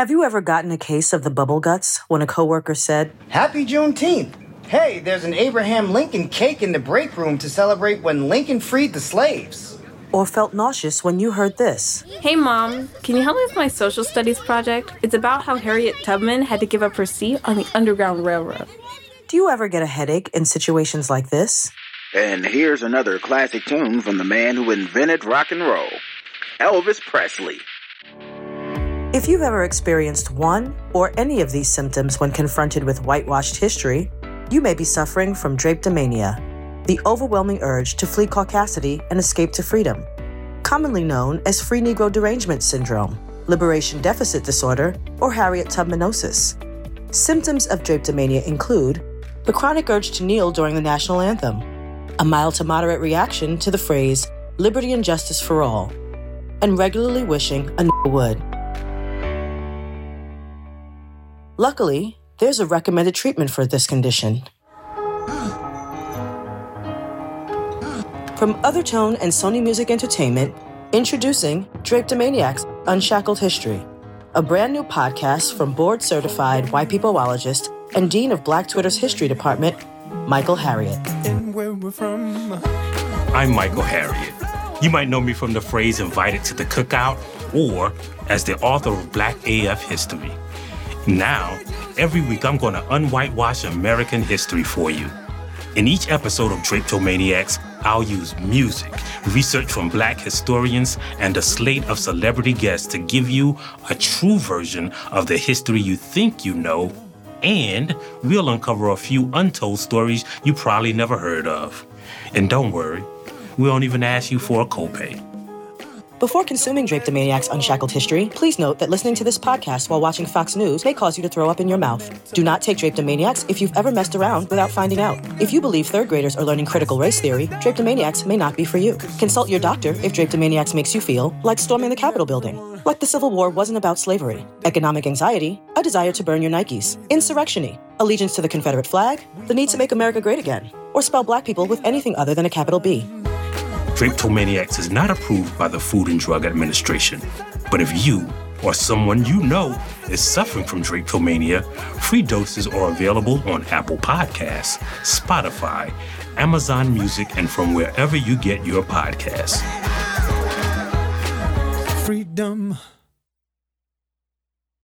Have you ever gotten a case of the bubble guts when a coworker said, Happy Juneteenth! Hey, there's an Abraham Lincoln cake in the break room to celebrate when Lincoln freed the slaves. Or felt nauseous when you heard this. Hey, Mom, can you help me with my social studies project? It's about how Harriet Tubman had to give up her seat on the Underground Railroad. Do you ever get a headache in situations like this? And here's another classic tune from the man who invented rock and roll Elvis Presley. If you've ever experienced one or any of these symptoms when confronted with whitewashed history, you may be suffering from drapetomania, the overwhelming urge to flee caucasity and escape to freedom, commonly known as Free Negro Derangement Syndrome, Liberation Deficit Disorder, or Harriet Tubmanosis. Symptoms of drapetomania include the chronic urge to kneel during the national anthem, a mild to moderate reaction to the phrase liberty and justice for all, and regularly wishing a n- would. Luckily, there's a recommended treatment for this condition. From Othertone and Sony Music Entertainment, introducing Drapetomaniax Unshackled History, a brand new podcast from board certified white peopleologist and Dean of Black Twitter's History Department, Michael Harriot. I'm Michael Harriot. You might know me from the phrase invited to the cookout or as the author of Black AF History. Now, every week I'm going to unwhitewash American history for you. In each episode of Drapetomaniax, I'll use music, research from black historians, and a slate of celebrity guests to give you a true version of the history you think you know, and we'll uncover a few untold stories you probably never heard of. And don't worry, we won't even ask you for a copay. Before consuming Drapetomaniax Unshackled History, please note that listening to this podcast while watching Fox News may cause you to throw up in your mouth. Do not take Drapetomaniax if you've ever messed around without finding out. If you believe third graders are learning critical race theory, Drapetomaniax may not be for you. Consult your doctor if Drapetomaniax makes you feel like storming the Capitol building. Like the Civil War wasn't about slavery, economic anxiety, a desire to burn your Nikes, insurrectiony, allegiance to the Confederate flag, the need to make America great again, or spell black people with anything other than a capital B. Drapetomaniax is not approved by the Food and Drug Administration. But if you or someone you know is suffering from drapetomania, free doses are available on Apple Podcasts, Spotify, Amazon Music, and from wherever you get your podcasts. Freedom.